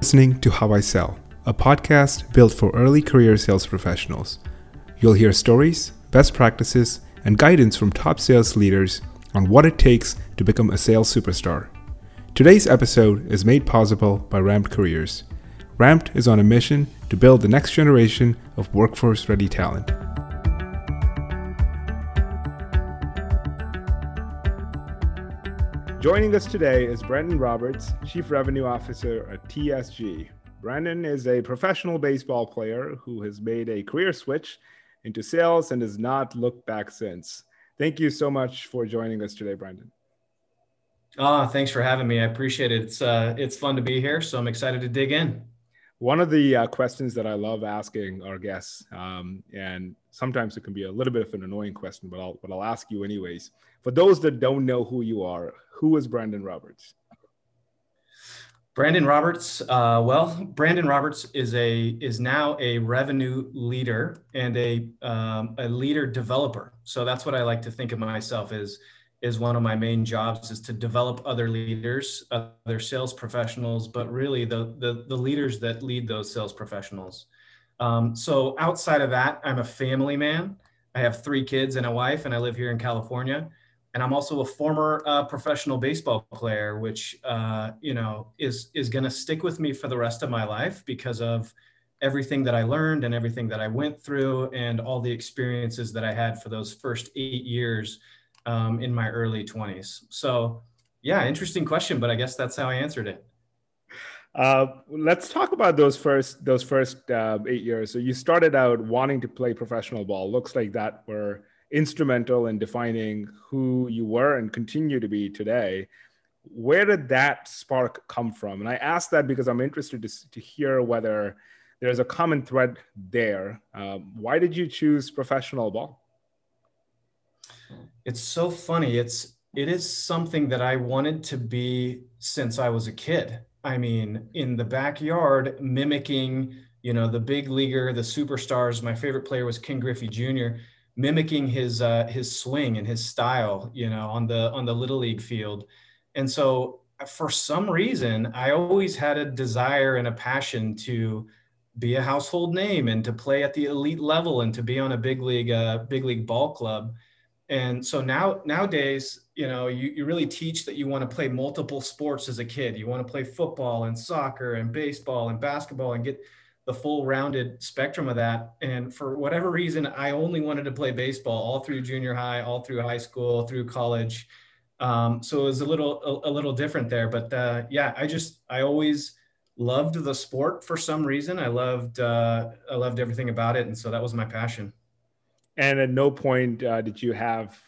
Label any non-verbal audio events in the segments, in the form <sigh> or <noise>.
listening to How I Sell, a podcast built for early career sales professionals. You'll hear stories, best practices, and guidance from top sales leaders on what it takes to become a sales superstar. Today's episode is made possible by Ramped Careers. Ramped is on a mission to build the next generation of workforce ready talent. Joining us today is Brandon Roberts, Chief Revenue Officer at TSG. Brandon is a professional baseball player who has made a career switch into sales and has not looked back since. Thank you so much for joining us today, Brandon. Ah, oh, thanks for having me. I appreciate it. It's uh, it's fun to be here, so I'm excited to dig in. One of the uh, questions that I love asking our guests, um, and sometimes it can be a little bit of an annoying question, but I'll but I'll ask you anyways. For those that don't know who you are, who is Brandon Roberts? Brandon Roberts. Uh, well, Brandon Roberts is a is now a revenue leader and a um, a leader developer. So that's what I like to think of myself as is one of my main jobs is to develop other leaders, other sales professionals, but really the, the, the leaders that lead those sales professionals. Um, so outside of that, I'm a family man. I have three kids and a wife, and I live here in California. And I'm also a former uh, professional baseball player, which uh, you know is is going to stick with me for the rest of my life because of everything that I learned and everything that I went through and all the experiences that I had for those first eight years um, in my early 20s. So, yeah, interesting question, but I guess that's how I answered it. Uh, let's talk about those first those first uh, eight years. So you started out wanting to play professional ball. Looks like that were instrumental in defining who you were and continue to be today. Where did that spark come from? And I ask that because I'm interested to, to hear whether there's a common thread there. Um, why did you choose professional ball? It's so funny. It's it is something that I wanted to be since I was a kid. I mean, in the backyard, mimicking, you know, the big leaguer, the superstars. My favorite player was Ken Griffey Jr. Mimicking his uh, his swing and his style, you know, on the on the little league field. And so, for some reason, I always had a desire and a passion to be a household name and to play at the elite level and to be on a big league uh, big league ball club and so now nowadays you know you, you really teach that you want to play multiple sports as a kid you want to play football and soccer and baseball and basketball and get the full rounded spectrum of that. And for whatever reason i only wanted to play baseball all through junior high all through high school through college. Um, so it was a little a, a little different there. But uh, yeah i just i always loved the sport for some reason. I loved uh, i loved everything about it. And so that was my passion. And at no point uh, did you have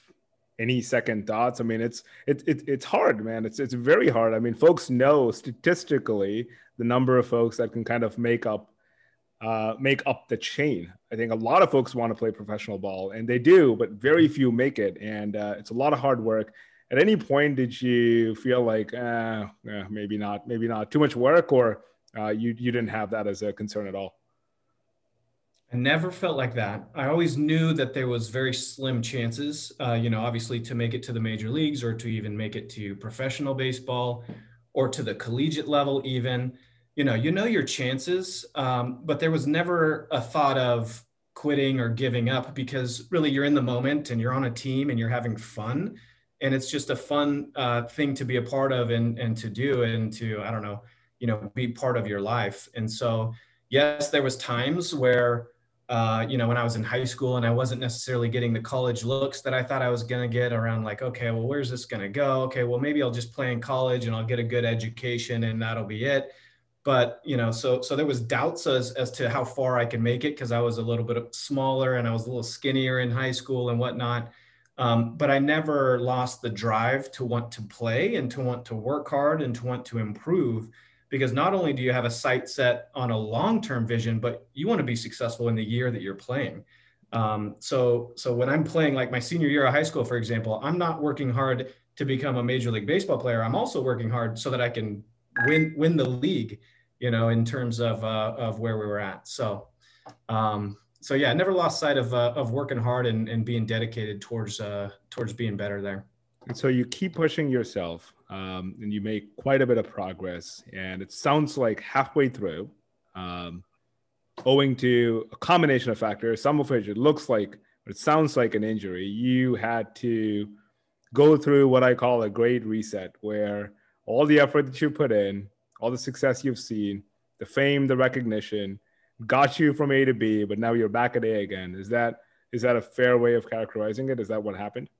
any second thoughts? I mean it's it, it, it's hard man. It's it's very hard. I mean folks know statistically the number of folks that can kind of make up uh, make up the chain i think a lot of folks want to play professional ball and they do but very few make it and uh, it's a lot of hard work at any point did you feel like eh, eh, maybe not maybe not too much work or uh, you you didn't have that as a concern at all I never felt like that. I always knew that there was very slim chances, uh, you know, obviously to make it to the major leagues or to even make it to professional baseball or to the collegiate level, even. You know, you know your chances, um, but there was never a thought of quitting or giving up because really you're in the moment and you're on a team and you're having fun, and it's just a fun uh, thing to be a part of and and to do and to I don't know, you know, be part of your life. And so, yes, there was times where uh, you know, when I was in high school and I wasn't necessarily getting the college looks that I thought I was going to get around like, okay, well, where's this going to go? Okay, well, maybe I'll just play in college and I'll get a good education and that'll be it. But, you know, so, so there was doubts as, as to how far I could make it because I was a little bit smaller and I was a little skinnier in high school and whatnot. Um, but I never lost the drive to want to play and to want to work hard and to want to improve because not only do you have a sight set on a long-term vision, but you want to be successful in the year that you're playing. Um, so, so when I'm playing like my senior year of high school, for example, I'm not working hard to become a major league baseball player. I'm also working hard so that I can win win the league. You know, in terms of uh, of where we were at. So, um, so yeah, I never lost sight of uh, of working hard and, and being dedicated towards uh, towards being better there. And so you keep pushing yourself um, and you make quite a bit of progress. And it sounds like halfway through, um, owing to a combination of factors, some of which it looks like, it sounds like an injury, you had to go through what I call a great reset, where all the effort that you put in, all the success you've seen, the fame, the recognition, got you from A to B, but now you're back at A again. Is that is that a fair way of characterizing it? Is that what happened?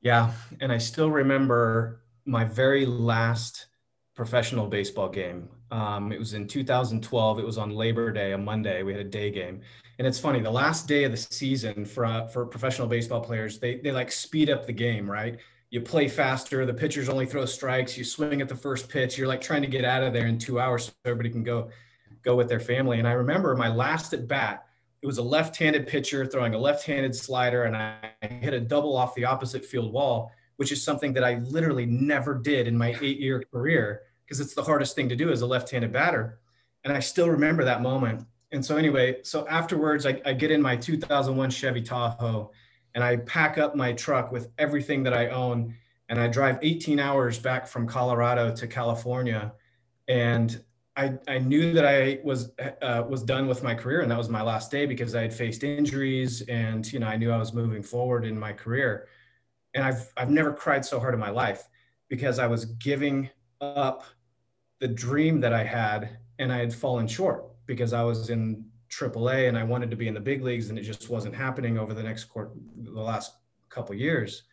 Yeah, and I still remember my very last professional baseball game. Um, it was in 2012. It was on Labor Day, a Monday. We had a day game, and it's funny. The last day of the season for uh, for professional baseball players, they they like speed up the game, right? You play faster. The pitchers only throw strikes. You swing at the first pitch. You're like trying to get out of there in two hours so everybody can go go with their family. And I remember my last at bat it was a left-handed pitcher throwing a left-handed slider, and I hit a double off the opposite field wall, which is something that I literally never did in my eight-year career because it's the hardest thing to do as a left-handed batter. And I still remember that moment. And so anyway, so afterwards, I, I get in my 2001 Chevy Tahoe, and I pack up my truck with everything that I own, and I drive 18 hours back from Colorado to California. And I, I knew that I was uh, was done with my career and that was my last day because I had faced injuries and you know I knew I was moving forward in my career and I've I've never cried so hard in my life because I was giving up the dream that I had and I had fallen short because I was in AAA and I wanted to be in the big leagues and it just wasn't happening over the next court the last couple years.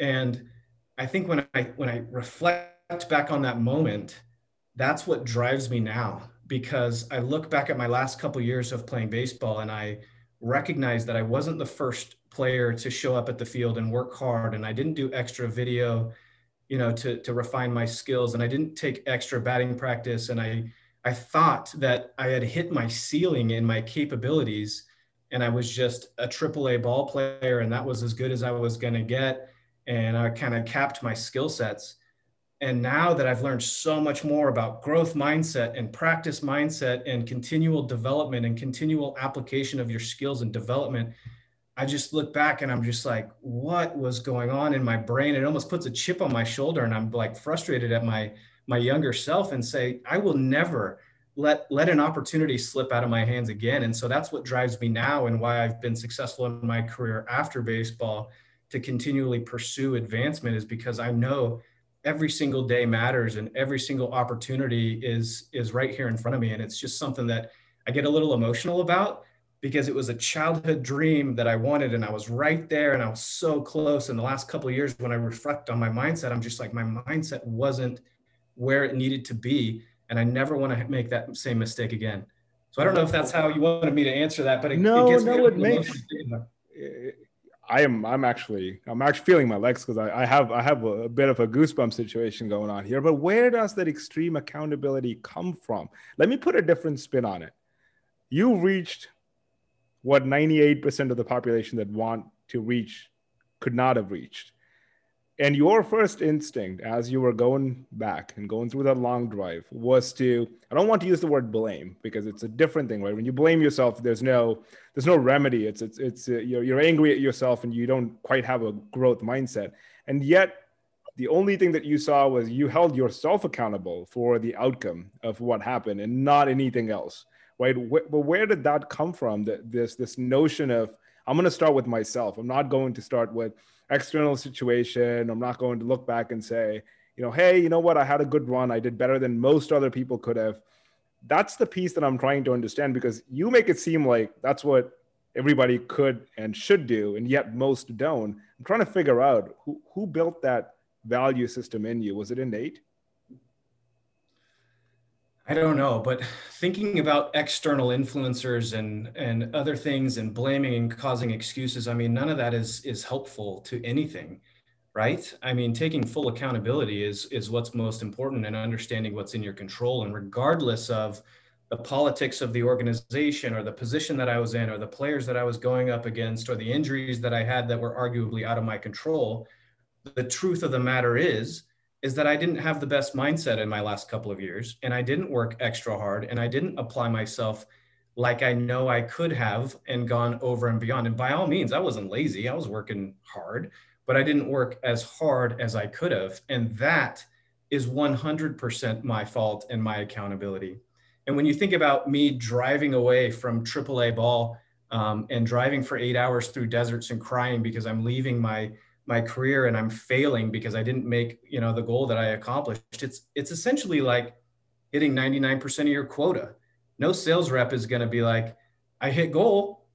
And I think when I when I reflect back on that moment that's what drives me now because I look back at my last couple years of playing baseball and I recognize that I wasn't the first player to show up at the field and work hard and I didn't do extra video you know to to refine my skills and I didn't take extra batting practice and I I thought that I had hit my ceiling in my capabilities and I was just a AAA ball player and that was as good as I was going to get and I kind of capped my skill sets and now that I've learned so much more about growth mindset and practice mindset and continual development and continual application of your skills and development, I just look back and I'm just like, what was going on in my brain? It almost puts a chip on my shoulder, and I'm like frustrated at my my younger self and say, I will never let let an opportunity slip out of my hands again. And so that's what drives me now and why I've been successful in my career after baseball to continually pursue advancement is because I know every single day matters and every single opportunity is is right here in front of me and it's just something that i get a little emotional about because it was a childhood dream that i wanted and i was right there and i was so close in the last couple of years when i reflect on my mindset i'm just like my mindset wasn't where it needed to be and i never want to make that same mistake again so i don't know if that's how you wanted me to answer that but it, no it gets no it makes I am I'm actually I'm actually feeling my legs because I, I have I have a, a, bit of a goosebump situation going on here. But where does that extreme accountability come from? Let me put a different spin on it. You reached what 98% of the population that want to reach could not have reached. And your first instinct as you were going back and going through that long drive was to I don't want to use the word blame because it's a different thing, right? When you blame yourself, there's no there's no remedy. It's it's it's uh, you're, you're angry at yourself and you don't quite have a growth mindset. And yet the only thing that you saw was you held yourself accountable for the outcome of what happened and not anything else right but where did that come from that this this notion of i'm going to start with myself i'm not going to start with external situation. I'm not going to look back and say, you know, hey, you know what? I had a good run. I did better than most other people could have. That's the piece that I'm trying to understand because you make it seem like that's what everybody could and should do, and yet most don't. I'm trying to figure out who, who built that value system in you. Was it innate? I don't know, but thinking about external influencers and and other things and blaming and causing excuses, I mean, none of that is is helpful to anything, right? I mean, taking full accountability is is what's most important and understanding what's in your control. And regardless of the politics of the organization or the position that I was in or the players that I was going up against or the injuries that I had that were arguably out of my control, the truth of the matter is is that I didn't have the best mindset in my last couple of years and I didn't work extra hard and I didn't apply myself like I know I could have and gone over and beyond. And by all means, I wasn't lazy. I was working hard. but I didn't work as hard as I could have. And that is 100% my fault and my accountability. And when you think about me driving away from AAA ball um, and driving for eight hours through deserts and crying because I'm leaving my my career and I'm failing because I didn't make you know the goal that I accomplished, it's it's essentially like hitting 99% of your quota. No sales rep is going to be like, I hit goal.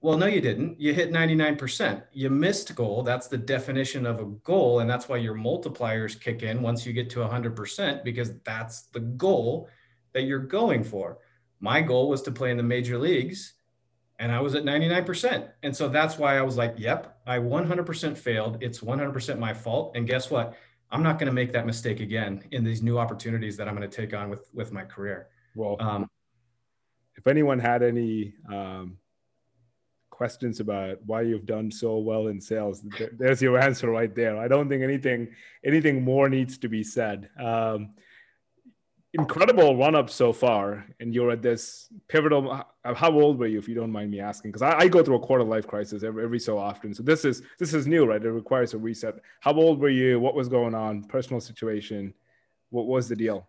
Well, no, you didn't. You hit 99%. You missed goal. That's the definition of a goal. And that's why your multipliers kick in once you get to 100%, because that's the goal that you're going for. My goal was to play in the major leagues and I was at 99%. And so that's why I was like, yep, I 100% failed. It's 100% my fault. And guess what? I'm not going to make that mistake again in these new opportunities that I'm going to take on with with my career. Well, um, if anyone had any um, questions about why you've done so well in sales, there's your answer right there. I don't think anything anything more needs to be said. Um, incredible run up so far, and you're at this pivotal. How old were you, if you don't mind me asking? Because I, I, go through a quarter life crisis every, every so often. So this is this is new, right? It requires a reset. How old were you? What was going on? Personal situation. What was the deal?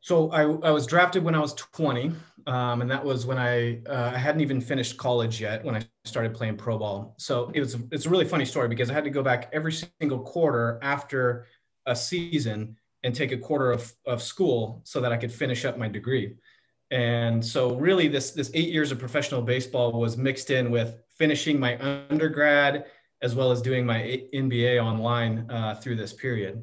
So I, I was drafted when I was 20, um, and that was when I uh, I hadn't even finished college yet when I started playing pro ball. So it was it's a really funny story because I had to go back every single quarter after a season and take a quarter of, of school so that I could finish up my degree. And so really this, this eight years of professional baseball was mixed in with finishing my undergrad as well as doing my MBA online uh, through this period.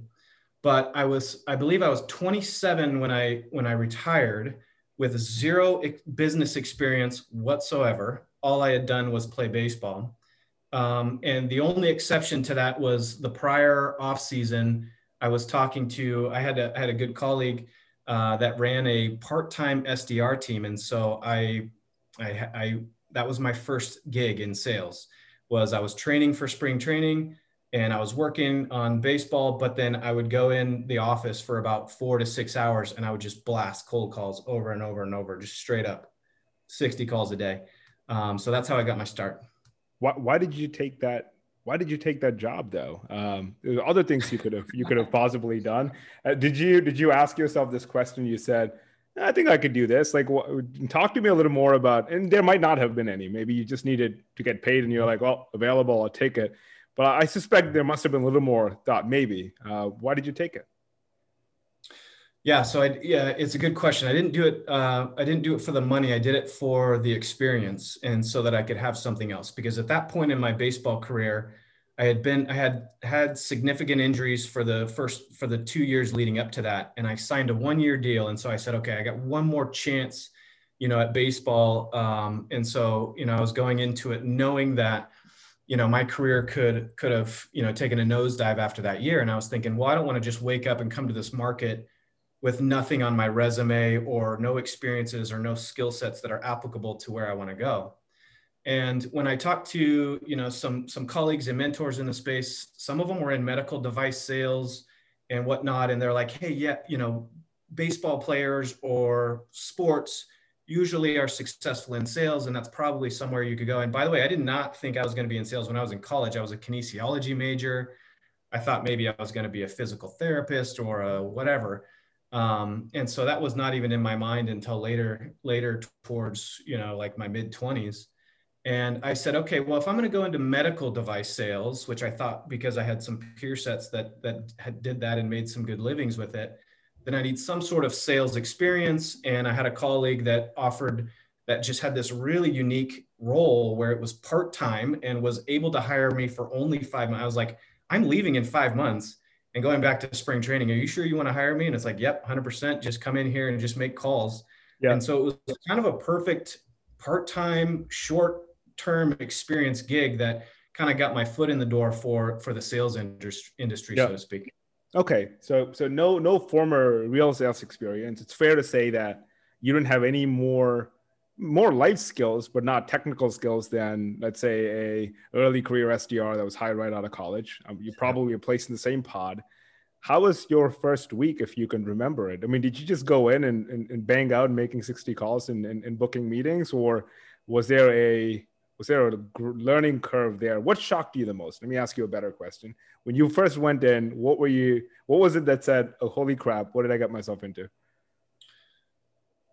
But I was, I believe I was 27 when I, when I retired with zero business experience whatsoever. All I had done was play baseball. Um, and the only exception to that was the prior off season I was talking to, I had a, I had a good colleague uh, that ran a part-time SDR team. And so I, I, I, that was my first gig in sales was I was training for spring training and I was working on baseball, but then I would go in the office for about four to six hours and I would just blast cold calls over and over and over, just straight up 60 calls a day. Um, so that's how I got my start. Why, why did you take that why did you take that job though? Um, there's other things you could have you could have possibly done. Uh, did you did you ask yourself this question? You said, I think I could do this. Like, what, talk to me a little more about. And there might not have been any. Maybe you just needed to get paid, and you're like, well, available, I'll take it. But I suspect there must have been a little more thought. Maybe. Uh, why did you take it? Yeah, so I yeah, it's a good question. I didn't do it. Uh, I didn't do it for the money. I did it for the experience, and so that I could have something else. Because at that point in my baseball career, I had been I had had significant injuries for the first for the two years leading up to that, and I signed a one year deal. And so I said, okay, I got one more chance, you know, at baseball. Um, and so you know, I was going into it knowing that, you know, my career could could have you know taken a nosedive after that year. And I was thinking, well, I don't want to just wake up and come to this market with nothing on my resume or no experiences or no skill sets that are applicable to where I want to go. And when I talked to you know some some colleagues and mentors in the space, some of them were in medical device sales and whatnot, and they're like, "Hey, yeah, you know, baseball players or sports usually are successful in sales, and that's probably somewhere you could go." And by the way, I did not think I was going to be in sales when I was in college. I was a kinesiology major. I thought maybe I was going to be a physical therapist or a whatever. Um, and so that was not even in my mind until later, later towards you know like my mid twenties and I said, okay, well, if I'm going to go into medical device sales, which I thought because I had some peer sets that that had, did that and made some good livings with it, then I need some sort of sales experience. And I had a colleague that offered that just had this really unique role where it was part time and was able to hire me for only five months. I was like, I'm leaving in five months and going back to spring training. Are you sure you want to hire me? And it's like, yep, 100%. Just come in here and just make calls. Yeah. And so it was kind of a perfect part time, short term experience gig that kind of got my foot in the door for for the sales industry, industry so to speak. Okay, so so no no former real sales experience. It's fair to say that you didn't have any more more life skills, but not technical skills than let's say a early career SDR that was hired right out of college. Um, you probably were placed in the same pod. How was your first week, if you can remember it? I mean, did you just go in and, and, and bang out making 60 calls and, and, and booking meetings, or was there a was there a learning curve there? What shocked you the most? Let me ask you a better question. When you first went in, what were you? What was it that said, oh, "Holy crap! What did I get myself into"?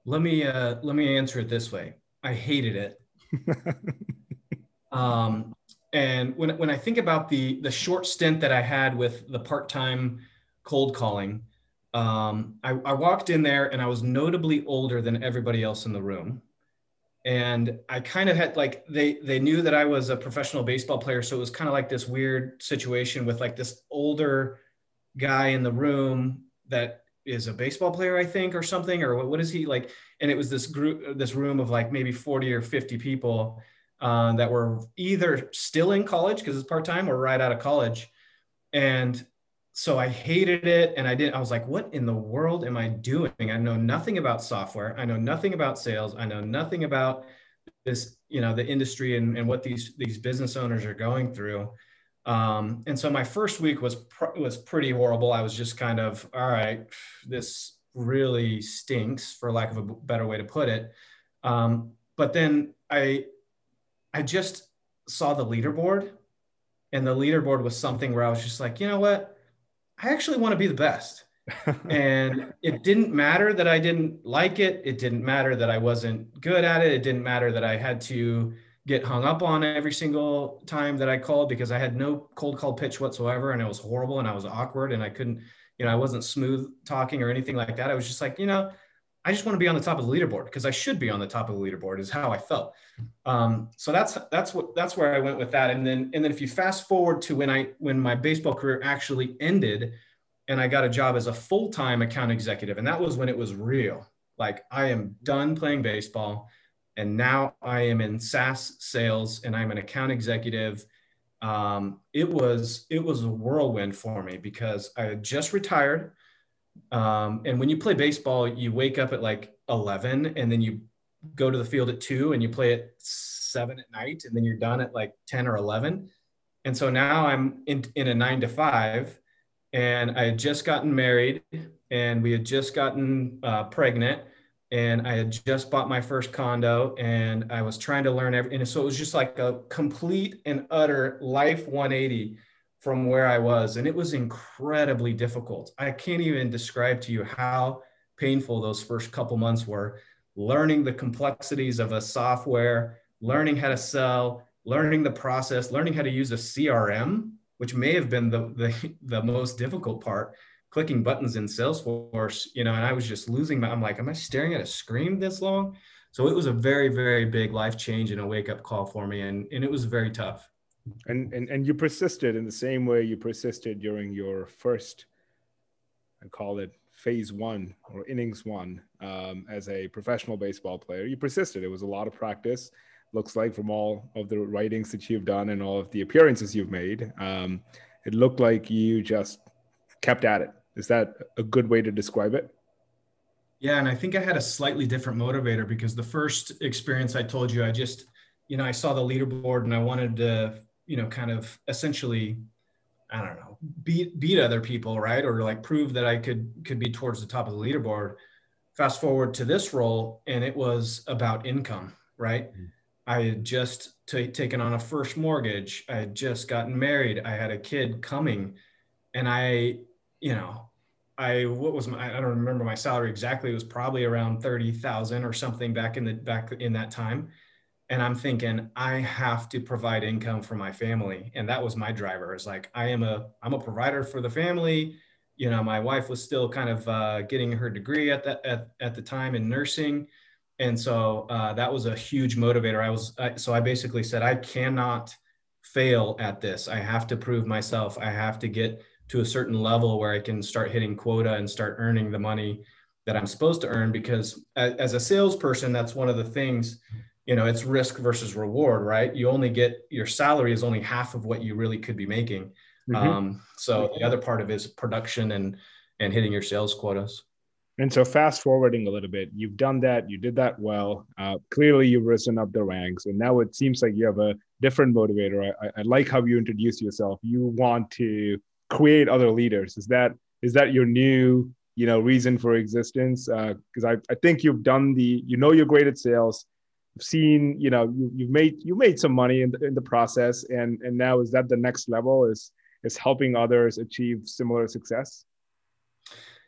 Let me uh, let me answer it this way. I hated it. <laughs> um, and when when I think about the the short stint that I had with the part time cold calling, um, I, I walked in there and I was notably older than everybody else in the room and I kind of had like they they knew that I was a professional baseball player, so it was kind of like this weird situation with like this older guy in the room that is a baseball player, I think, or something, or what, what is he like? And it was this group, this room of like maybe forty or fifty people uh, that were either still in college because it's part time or right out of college, and so I hated it and I didn't, I was like, what in the world am I doing? I know nothing about software. I know nothing about sales. I know nothing about this, you know, the industry and, and what these, these business owners are going through. Um, and so my first week was, pr- was pretty horrible. I was just kind of, all right, this really stinks for lack of a better way to put it. Um, but then I, I just saw the leaderboard and the leaderboard was something where I was just like, you know what? I actually want to be the best. <laughs> and it didn't matter that I didn't like it. It didn't matter that I wasn't good at it. It didn't matter that I had to get hung up on every single time that I called because I had no cold call pitch whatsoever and it was horrible and I was awkward and I couldn't, you know, I wasn't smooth talking or anything like that. I was just like, you know, I just want to be on the top of the leaderboard because I should be on the top of the leaderboard is how I felt. Um, so that's that's what that's where I went with that. And then and then if you fast forward to when I when my baseball career actually ended, and I got a job as a full time account executive, and that was when it was real. Like I am done playing baseball, and now I am in SaaS sales, and I'm an account executive. Um, it was it was a whirlwind for me because I had just retired um, and when you play baseball, you wake up at like 11 and then you go to the field at two and you play at seven at night and then you're done at like 10 or 11. And so now I'm in, in a nine to five and I had just gotten married and we had just gotten uh, pregnant and I had just bought my first condo and I was trying to learn every, and so it was just like a complete and utter life 180 from where I was. And it was incredibly difficult. I can't even describe to you how painful those first couple months were learning the complexities of a software, learning how to sell, learning the process, learning how to use a CRM, which may have been the, the, <laughs> the most difficult part clicking buttons in Salesforce, you know, and I was just losing my, I'm like, am I staring at a screen this long? So it was a very, very big life change and a wake up call for me. And, and it was very tough and and and you persisted in the same way you persisted during your first i call it phase one or innings one um, as a professional baseball player you persisted it was a lot of practice looks like from all of the writings that you've done and all of the appearances you've made um, it looked like you just kept at it is that a good way to describe it yeah and i think i had a slightly different motivator because the first experience i told you i just you know i saw the leaderboard and i wanted to you know, kind of essentially, I don't know, beat beat other people, right? Or like prove that I could could be towards the top of the leaderboard. Fast forward to this role, and it was about income, right? Mm-hmm. I had just t- taken on a first mortgage. I had just gotten married. I had a kid coming, and I, you know, I what was my I don't remember my salary exactly. It was probably around thirty thousand or something back in the back in that time. And i'm thinking i have to provide income for my family. And that was my driver. It's like i am a i'm a provider for the family. You know my wife was still kind of uh, getting her degree at that at, at the time in nursing. And so uh, that was a huge motivator. I was I, so i basically said i cannot fail at this. I have to prove myself. I have to get to a certain level where i can start hitting quota and start earning the money that i'm supposed to earn because as a salesperson that's one of the things you know it's risk versus reward right? You only get your salary is only half of what you really could be making. Mm-hmm. um, so the other part of it is production and and hitting your sales quotas. And so fast forwarding a little bit you've done that you did that well. Uh, clearly you've risen up the ranks and now it seems like you have a different motivator. I, I like how you introduce yourself. You want to create other leaders is that is that your new you know reason for existence because uh, I, I think you've done the you know you're great at sales seen, you know, you, you've made you made some money in the, in the process, and and now is that the next level? Is is helping others achieve similar success?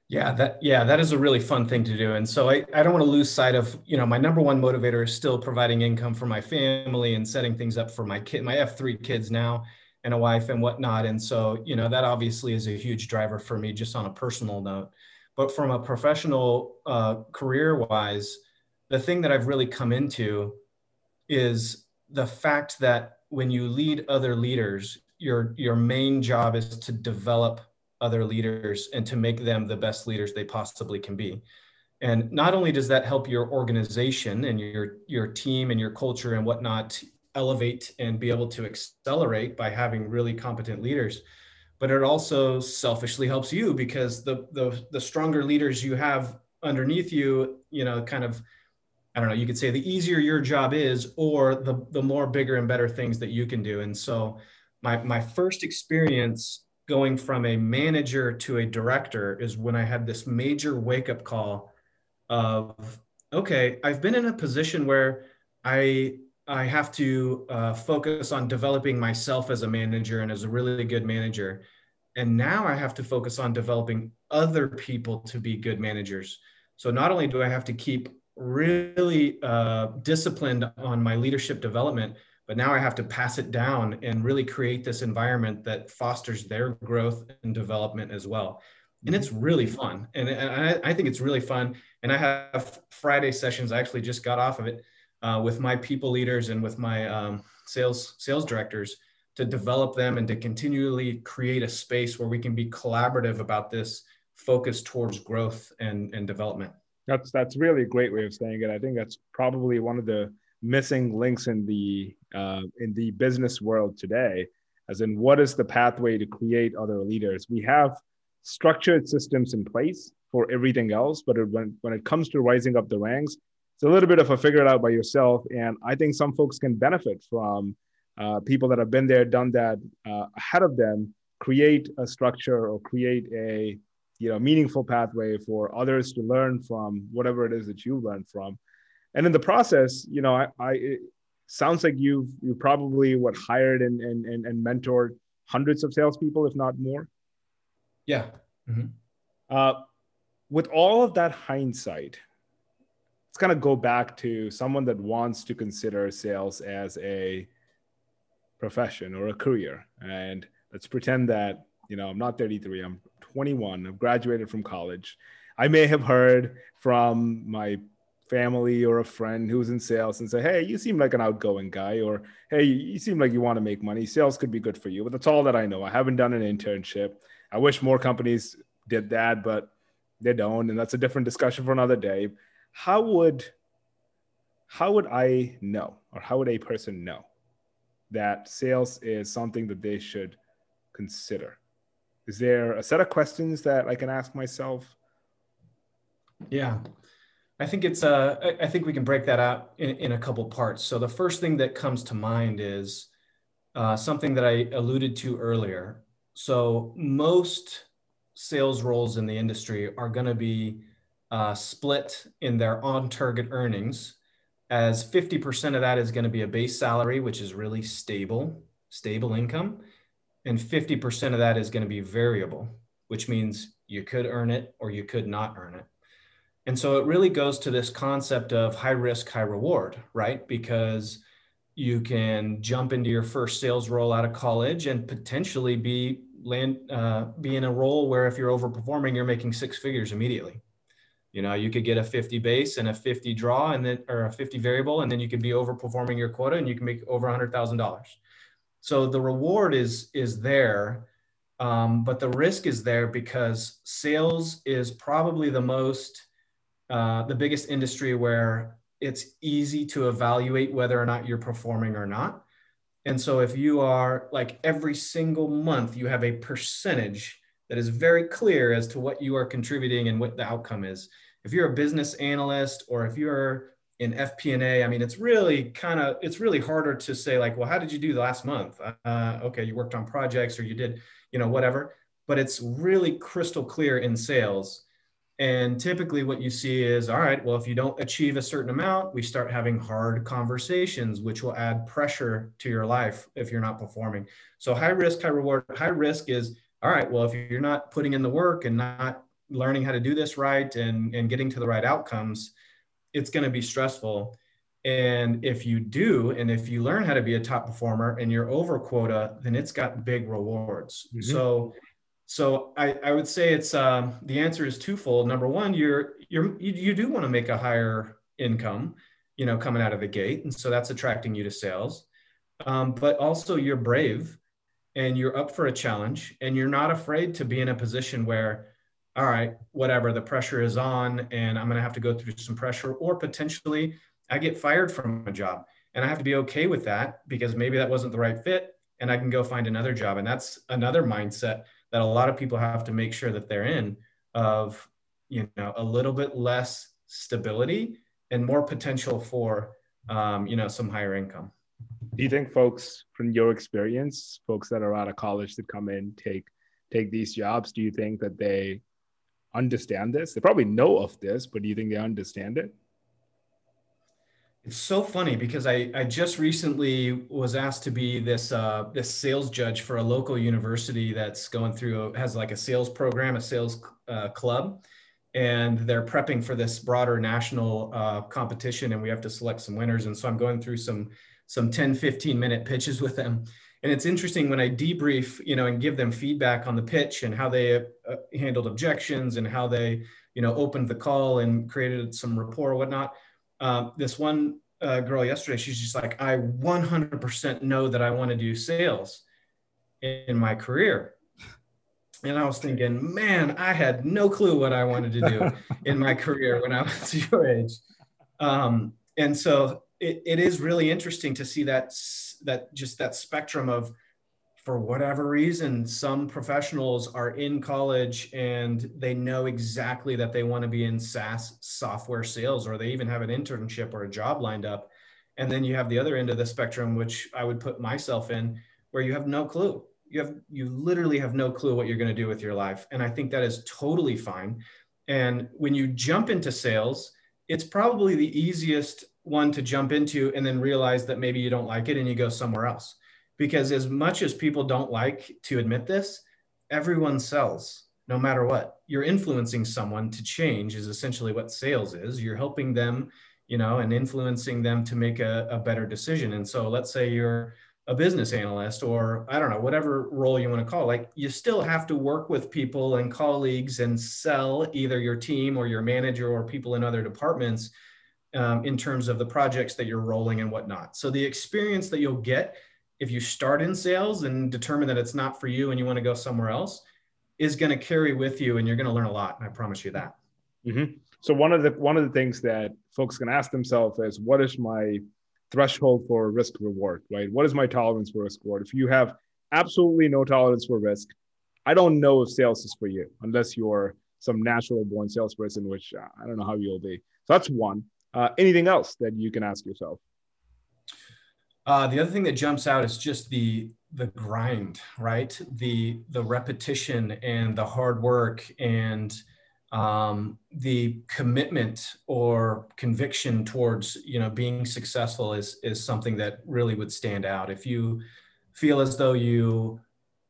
Yeah, that yeah, that is a really fun thing to do. And so I, I don't want to lose sight of, you know, my number one motivator is still providing income for my family and setting things up for my kid. My F3 kids now and a wife and whatnot. And so, you know, that obviously is a huge driver for me just on a personal note. But from a professional uh, career wise, the thing that I've really come into is the fact that when you lead other leaders, your your main job is to develop other leaders and to make them the best leaders they possibly can be. And not only does that help your organization and your your team and your culture and whatnot elevate and be able to accelerate by having really competent leaders, but it also selfishly helps you because the the the stronger leaders you have underneath you, you know, kind of I don't know, you could say the easier your job is or the the more bigger and better things that you can do. And so my my first experience going from a manager to a director is when I had this major wake up call of okay, I've been in a position where I I have to uh, focus on developing myself as a manager and as a really good manager. And now I have to focus on developing other people to be good managers. So not only do I have to keep really uh, disciplined on my leadership development, but now I have to pass it down and really create this environment that fosters their growth and development as well. And it's really fun. And, I, I, think it's really fun. And I have Friday sessions. I actually just got off of it uh, with my people leaders and with my um, sales sales directors to develop them and to continually create a space where we can be collaborative about this focus towards growth and, and development. That's that's really a great way of saying it. I think that's probably one of the missing links in the uh, in the business world today as in what is the pathway to create other leaders we have structured systems in place for everything else but it, when, when it comes to rising up the ranks it's a little bit of a figure it out by yourself and i think some folks can benefit from uh, people that have been there done that uh, ahead of them create a structure or create a you know meaningful pathway for others to learn from whatever it is that you learned from and in the process, you know, I, I it sounds like you've you probably what hired and, and and and mentored hundreds of salespeople, if not more. Yeah. Mm-hmm. Uh, with all of that hindsight, let's kind of go back to someone that wants to consider sales as a profession or a career, and let's pretend that you know I'm not 33, I'm 21, I've graduated from college. I may have heard from my family or a friend who's in sales and say, Hey, you seem like an outgoing guy, or Hey, you seem like you want to make money. Sales could be good for you. But that's all that I know. I haven't done an internship. I wish more companies did that, but they don't. And that's a different discussion for another day. How would how would I know, or how would a person know that sales is something that they should consider? Is there a set of questions that I can ask myself? Yeah. I think it's uh, I think we can break that out in, in a couple parts. So the first thing that comes to mind is uh, something that I alluded to earlier. So most sales roles in the industry are going to be uh, split in their on-target earnings, as 50% of that is going to be a base salary, which is really stable, stable income, and 50% of that is going to be variable, which means you could earn it or you could not earn it. And so it really goes to this concept of high risk, high reward, right? Because you can jump into your first sales role out of college and potentially be land uh, be in a role where if you're overperforming, you're making six figures immediately. You know, you could get a 50 base and a 50 draw, and then or a 50 variable, and then you could be overperforming your quota, and you can make over a hundred thousand dollars. So the reward is is there, um, but the risk is there because sales is probably the most uh, the biggest industry where it's easy to evaluate whether or not you're performing or not. And so if you are like every single month, you have a percentage that is very clear as to what you are contributing and what the outcome is. If you're a business analyst or if you're in FP&A, I mean, it's really kind of, it's really harder to say like, well, how did you do last month? Uh, okay, you worked on projects or you did, you know, whatever, but it's really crystal clear in sales And typically, what you see is all right, well, if you don't achieve a certain amount, we start having hard conversations, which will add pressure to your life if you're not performing. So, high risk, high reward. High risk is all right, well, if you're not putting in the work and not learning how to do this right and, and getting to the right outcomes, it's going to be stressful. And if you do, and if you learn how to be a top performer and you're over quota, then it's got big rewards. Mm-hmm. So, so I, I would say it's um, the answer is twofold. Number one, you're you're you, you do want to make a higher income, you know, coming out of the gate, and so that's attracting you to sales. Um, but also, you're brave, and you're up for a challenge, and you're not afraid to be in a position where, all right, whatever the pressure is on, and I'm going to have to go through some pressure, or potentially I get fired from a job, and I have to be okay with that because maybe that wasn't the right fit, and I can go find another job, and that's another mindset that a lot of people have to make sure that they're in of you know a little bit less stability and more potential for um, you know some higher income do you think folks from your experience folks that are out of college that come in take take these jobs do you think that they understand this they probably know of this but do you think they understand it it's so funny because I, I just recently was asked to be this uh, this sales judge for a local university that's going through has like a sales program, a sales uh, club, and they're prepping for this broader national uh, competition, and we have to select some winners. And so I'm going through some some 10, 15 minute pitches with them. And it's interesting when I debrief, you know, and give them feedback on the pitch and how they uh, handled objections and how they, you know, opened the call and created some rapport or whatnot um, this one uh, girl yesterday, she's just like, I 100% know that I want to do sales in my career. And I was thinking, man, I had no clue what I wanted to do <laughs> in my career when I was <laughs> your age. Um, and so it, it is really interesting to see that that just that spectrum of for whatever reason, some professionals are in college and they know exactly that they want to be in SaaS software sales, or they even have an internship or a job lined up. And then you have the other end of the spectrum, which I would put myself in, where you have no clue. You have you literally have no clue what you're going to do with your life. And I think that is totally fine. And when you jump into sales, it's probably the easiest one to jump into and then realize that maybe you don't like it and you go somewhere else because as much as people don't like to admit this, everyone sells no matter what. You're influencing someone to change is essentially what sales is. You're helping them, you know, and influencing them to make a, a better decision. And so let's say you're a business analyst or I don't know, whatever role you want to call, like you still have to work with people and colleagues and sell either your team or your manager or people in other departments um, in terms of the projects that you're rolling and whatnot. So the experience that you'll get if you start in sales and determine that it's not for you and you want to go somewhere else is going to carry with you and you're going to learn a lot i promise you that. Mm-hmm. so one of the one of the things that folks can ask themselves is what is my threshold for risk reward right? What is my tolerance for risk reward? If you have absolutely no tolerance for risk i don't know if sales is for you unless you're some natural born salesperson which uh, i don't know how you'll be. So that's one uh, anything else that you can ask yourself uh, the other thing that jumps out is just the the grind, right? The the repetition and the hard work and um, the commitment or conviction towards you know being successful is is something that really would stand out. If you feel as though you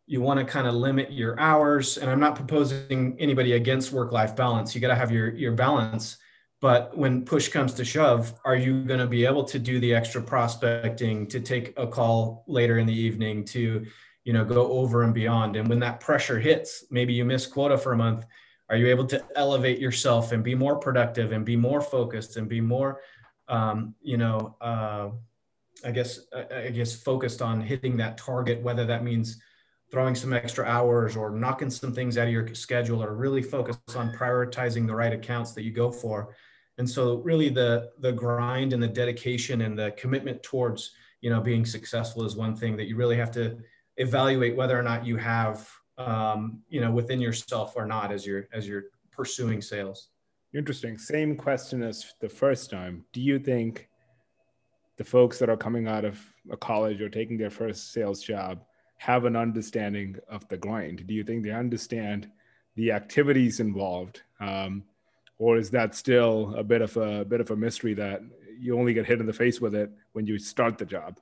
you want to kind of limit your hours, and I'm not proposing anybody against work life balance. You got to have your your balance but when push comes to shove, are you going to be able to do the extra prospecting to take a call later in the evening to, you know, go over and beyond? And when that pressure hits, maybe you miss quota for a month, are you able to elevate yourself and be more productive and be more focused and be more, um, you know, uh, I guess, I guess focused on hitting that target, whether that means throwing some extra hours or knocking some things out of your schedule or really focus on prioritizing the right accounts that you go for and so really the the grind and the dedication and the commitment towards you know being successful is one thing that you really have to evaluate whether or not you have um, you know within yourself or not as you're as you're pursuing sales. Interesting. Same question as the first time. Do you think the folks that are coming out of a college or taking their first sales job have an understanding of the grind? Do you think they understand the activities involved? Um, or is that still a bit of a, a bit of a mystery that you only get hit in the face with it when you start the job?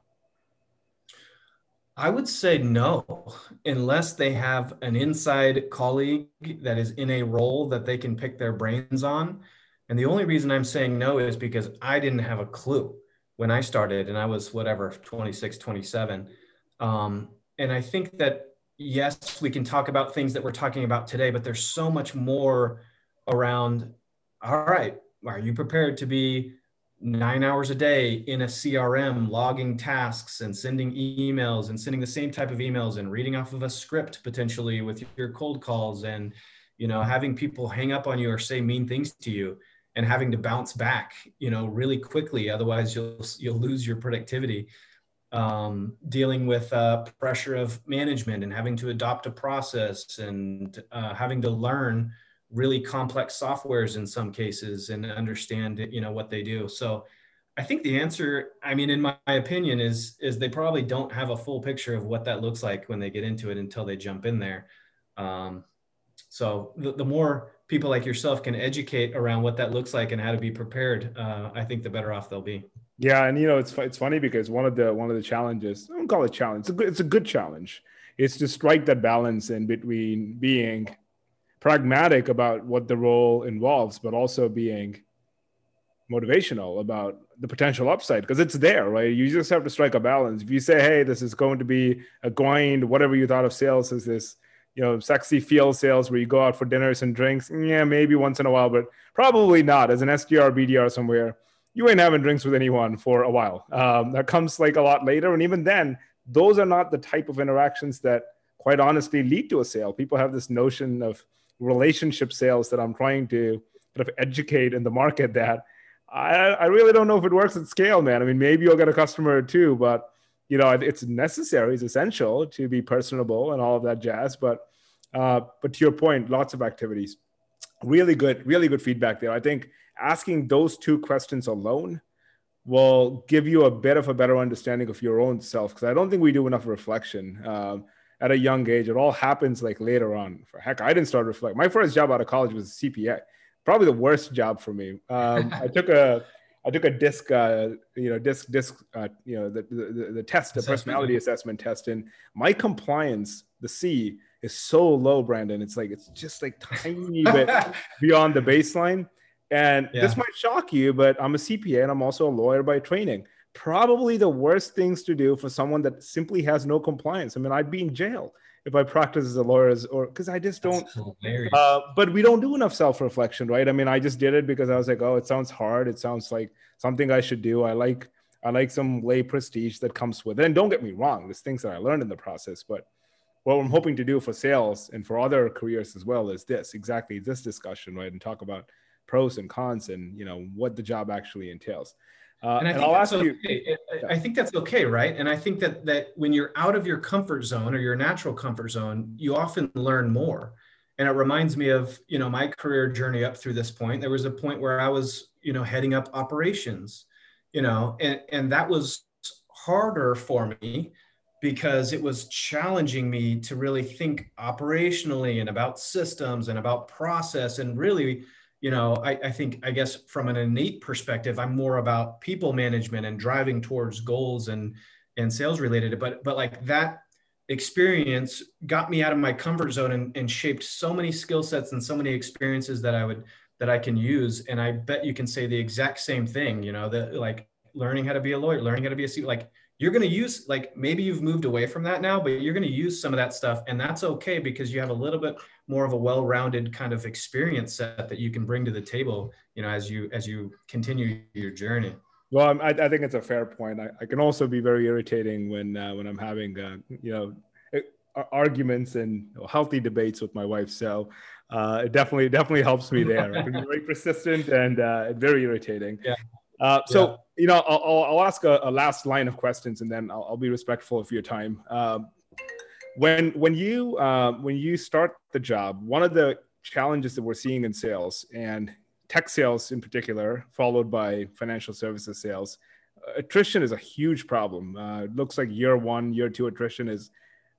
I would say no, unless they have an inside colleague that is in a role that they can pick their brains on. And the only reason I'm saying no is because I didn't have a clue when I started and I was whatever, 26, 27. Um, and I think that, yes, we can talk about things that we're talking about today, but there's so much more around, all right, are you prepared to be nine hours a day in a CRM, logging tasks and sending emails and sending the same type of emails and reading off of a script potentially with your cold calls and, you know, having people hang up on you or say mean things to you and having to bounce back, you know, really quickly. Otherwise, you'll you'll lose your productivity. Um, dealing with uh, pressure of management and having to adopt a process and uh, having to learn really complex softwares in some cases and understand you know what they do. So i think the answer i mean in my opinion is is they probably don't have a full picture of what that looks like when they get into it until they jump in there. Um, so the, the more people like yourself can educate around what that looks like and how to be prepared uh, i think the better off they'll be. Yeah and you know it's it's funny because one of the one of the challenges i don't call it challenge it's a good, it's a good challenge. It's to strike that balance in between being pragmatic about what the role involves, but also being motivational about the potential upside because it's there, right? You just have to strike a balance. If you say, "Hey, this is going to be a grind," whatever you thought of sales as this, you know, sexy field sales where you go out for dinners and drinks, yeah, maybe once in a while, but probably not. As an SDR, BDR somewhere, you ain't having drinks with anyone for a while. Um, that comes like a lot later, and even then, those are not the type of interactions that, quite honestly, lead to a sale. People have this notion of relationship sales that I'm trying to kind of educate in the market that I, I really don't know if it works at scale, man. I mean, maybe you'll get a customer or two, but you know, it's necessary, it's essential to be personable and all of that jazz. But uh, but to your point, lots of activities. Really good, really good feedback there. I think asking those two questions alone will give you a bit of a better understanding of your own self because I don't think we do enough reflection. Um, at a young age. It all happens like later on. For heck, I didn't start reflect. My first job out of college was CPA. Probably the worst job for me. Um, <laughs> I took a I took a disc, uh, you know, disc, disc, uh, you know, the, the, the test, the personality assessment test, and my compliance, the C, is so low, Brandon. It's like it's just like tiny <laughs> bit beyond the baseline. And yeah. this might shock you, but I'm a CPA and I'm also a lawyer by training probably the worst things to do for someone that simply has no compliance. I mean, I'd be in jail if I practice as a lawyer, or because I just don't. Uh, but we don't do enough self reflection, right? I mean, I just did it because I was like, oh, it sounds hard. It sounds like something I should do. I like I like some lay prestige that comes with it. And don't get me wrong, there's things that I learned in the process, but what I'm hoping to do for sales and for other careers as well is this exactly this discussion, right? And talk about pros and cons and you know what the job actually entails. Uh, and I and think I'll that's okay. You, I think that's okay, right? And I think that that when you're out of your comfort zone or your natural comfort zone, you often learn more. And it reminds me of you know my career journey up through this point. There was a point where I was you know heading up operations, you know, and and that was harder for me because it was challenging me to really think operationally and about systems and about process and really you know I, I, think i guess from an innate perspective i'm more about people management and driving towards goals and and sales related. But but like that experience got me out of my comfort zone and, and shaped so many skill sets and so many experiences that i would that i can use. And i bet you can say the exact same thing you know that like learning how to be a lawyer learning how to be a like you're going to use like maybe you've moved away from that now but you're going to use some of that stuff. And that's okay because you have a little bit more of a well-rounded kind of experience set that you can bring to the table you know as you as you continue your journey. Well i, I think it's a fair point. I, I, can also be very irritating when uh, when i'm having uh, you know arguments and healthy debates with my wife. So uh, it definitely definitely helps me there. I can be very persistent and uh, very irritating. Yeah. Uh, so yeah. you know, I'll, I'll ask a, a, last line of questions, and then I'll, I'll be respectful of your time. Um, when when you uh, when you start the job, one of the challenges that we're seeing in sales and tech sales in particular, followed by financial services sales, attrition is a huge problem. Uh, it looks like year one, year two attrition is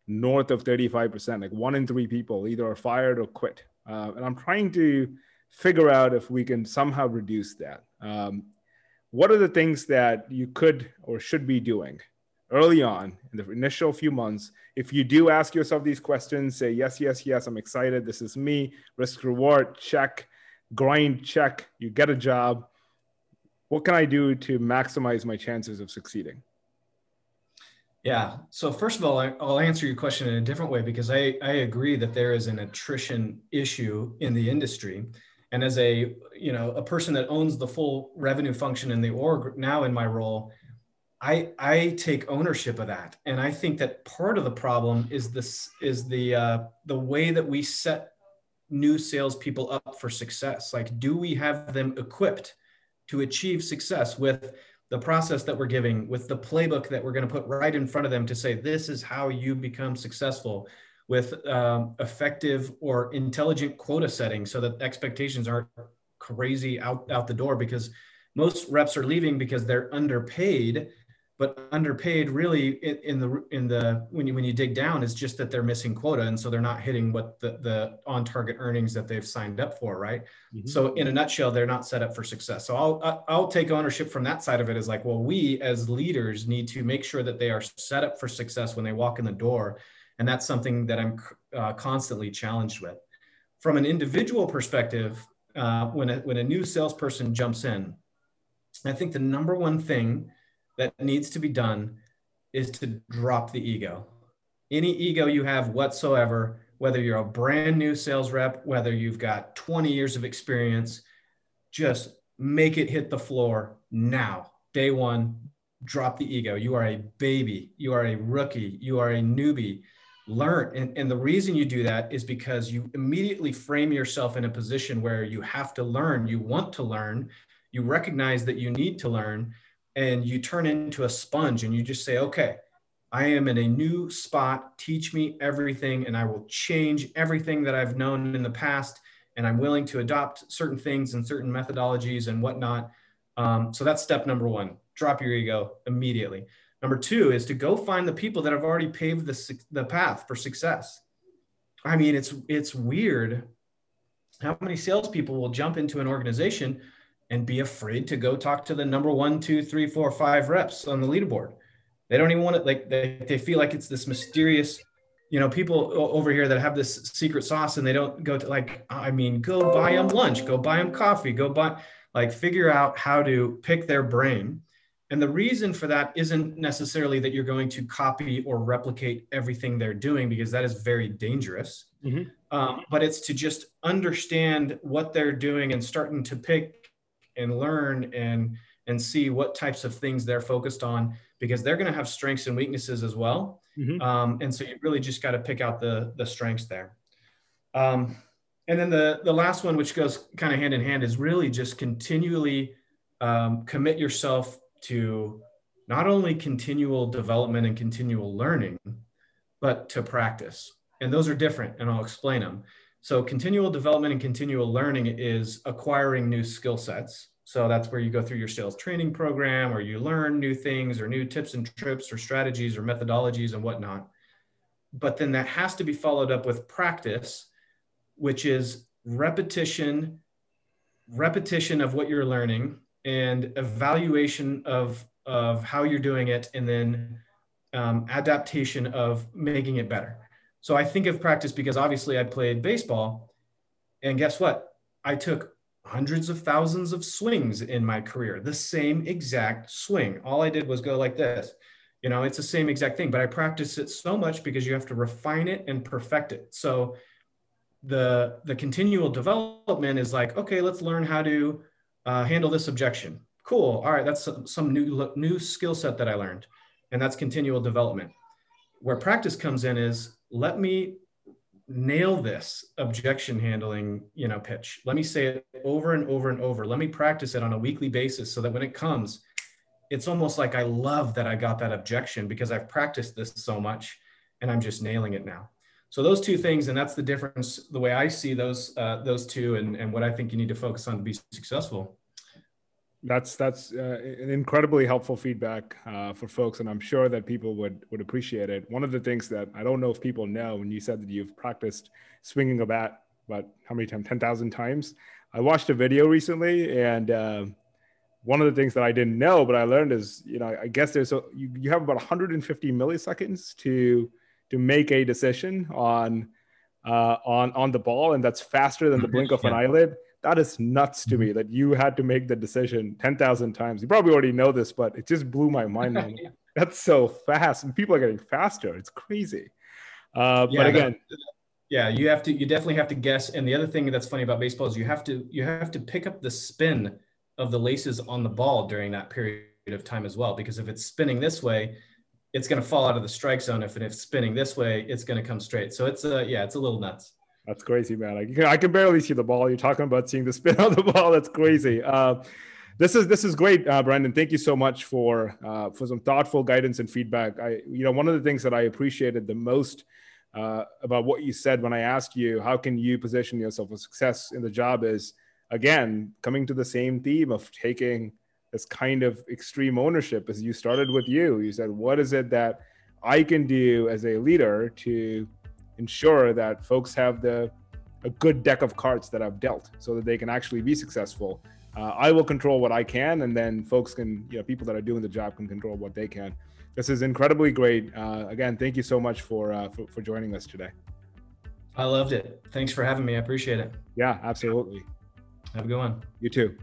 north of 35%. Like one in three people either are fired or quit. Uh, and I'm trying to figure out if we can somehow reduce that. Um, what are the things that you could or should be doing early on in the initial few months? If you do ask yourself these questions, say, yes, yes, yes, I'm excited. This is me. Risk reward, check. Grind, check. You get a job. What can I do to maximize my chances of succeeding? Yeah. So first of all, I, will answer your question in a different way because I, I agree that there is an attrition issue in the industry. And as a you know a person that owns the full revenue function in the org now in my role, I I take ownership of that. And I think that part of the problem is this is the uh, the way that we set new salespeople up for success. Like, do we have them equipped to achieve success with the process that we're giving, with the playbook that we're going to put right in front of them to say, this is how you become successful with um, effective or intelligent quota setting so that expectations aren't crazy out, out the door because most reps are leaving because they're underpaid but underpaid really in, in, the in the when you when you dig down is just that they're missing quota and so they're not hitting what the, the on target earnings that they've signed up for right? Mm-hmm. so in a nutshell they're not set up for success. So i'll i'll take ownership from that side of it is like well we as leaders need to make sure that they are set up for success when they walk in the door and that's something that i'm uh, constantly challenged with. From an individual perspective uh, when a, when a new salesperson jumps in i think the number one thing that needs to be done is to drop the ego. Any ego you have whatsoever, whether you're a brand new sales rep, whether you've got 20 years of experience, just make it hit the floor now. Day one, drop the ego. You are a baby. You are a rookie. You are a newbie. Learn. And, and the reason you do that is because you immediately frame yourself in a position where you have to learn. You want to learn. You recognize that you need to learn and you turn into a sponge and you just say, okay, I am in a new spot. Teach me everything, and I will change everything that I've known in the past. And I'm willing to adopt certain things and certain methodologies and whatnot. Um, so that's step number one drop your ego immediately. Number two is to go find the people that have already paved the, the path for success. I mean, it's it's weird how many salespeople will jump into an organization and be afraid to go talk to the number one, two, three, four, five reps on the leaderboard. They don't even want it. Like they, they feel like it's this mysterious, you know, people over here that have this secret sauce and they don't go to like, I mean, go buy them lunch, go buy them coffee, go buy, like figure out how to pick their brain. And the reason for that isn't necessarily that you're going to copy or replicate everything they're doing, because that is very dangerous. Mm-hmm. Um, but it's to just understand what they're doing and starting to pick and learn and and see what types of things they're focused on because they're going to have strengths and weaknesses as well. Mm-hmm. Um, and so you really just got to pick out the the strengths there. Um, and then the the last one, which goes kind of hand in hand, is really just continually um, commit yourself to not only continual development and continual learning, but to practice. And those are different, and I'll explain them. So continual development and continual learning is acquiring new skill sets. So that's where you go through your sales training program or you learn new things or new tips and trips or strategies or methodologies and whatnot. But then that has to be followed up with practice, which is repetition, repetition of what you're learning and evaluation of, of how you're doing it and then um, adaptation of making it better. So I think of practice because obviously I played baseball. And guess what? I took hundreds of thousands of swings in my career, the same exact swing. All I did was go like this. You know, it's the same exact thing, but I practice it so much because you have to refine it and perfect it. So the the continual development is like, okay, let's learn how to uh, handle this objection. Cool. All right, that's some, some new new skill set that I learned, and that's continual development. Where practice comes in is let me nail this objection handling you know pitch. Let me say it over and over and over. Let me practice it on a weekly basis so that when it comes it's almost like i love that i got that objection because i've practiced this so much and i'm just nailing it now. So those two things and that's the difference the way i see those uh, those two and, and what i think you need to focus on to be successful that's that's uh, an incredibly helpful feedback uh, for folks, and I'm sure that people would would appreciate it. One of the things that I don't know if people know when you said that you've practiced swinging a bat about how many times ten thousand times. I watched a video recently, and uh, one of the things that I didn't know, but I learned is, you know, I guess there's a, you, you have about 150 milliseconds to to make a decision on uh, on on the ball, and that's faster than the blink of an eyelid. That is nuts to me mm-hmm. that you had to make the decision 10,000 times. You probably already know this, but it just blew my mind. <laughs> That's so fast, and people are getting faster. It's crazy. Uh, yeah, but again, yeah, you have to. You definitely have to guess. And the other thing that's funny about baseball is you have to you have to pick up the spin of the laces on the ball during that period of time as well. Because if it's spinning this way, it's going to fall out of the strike zone. If it's spinning this way, it's going to come straight. So it's a yeah, it's a little nuts. That's crazy, man. Like, I can barely see the ball. You're talking about seeing the spin <laughs> on the ball. That's crazy. Uh, this is this is great, uh, Brandon. Thank you so much for uh, for some thoughtful guidance and feedback. I, you know, one of the things that I appreciated the most uh, about what you said when I asked you how can you position yourself for success in the job is again coming to the same theme of taking this kind of extreme ownership as you started with you. You said, what is it that I can do as a leader to ensure that folks have the a good deck of cards that I've dealt so that they can actually be successful. Uh, I will control what I can, and then folks can, you know, people that are doing the job can control what they can. This is incredibly great. Uh, again, thank you so much for, uh, for for joining us today. I loved it. Thanks for having me. I appreciate it. Yeah, absolutely. Have a good one. You too.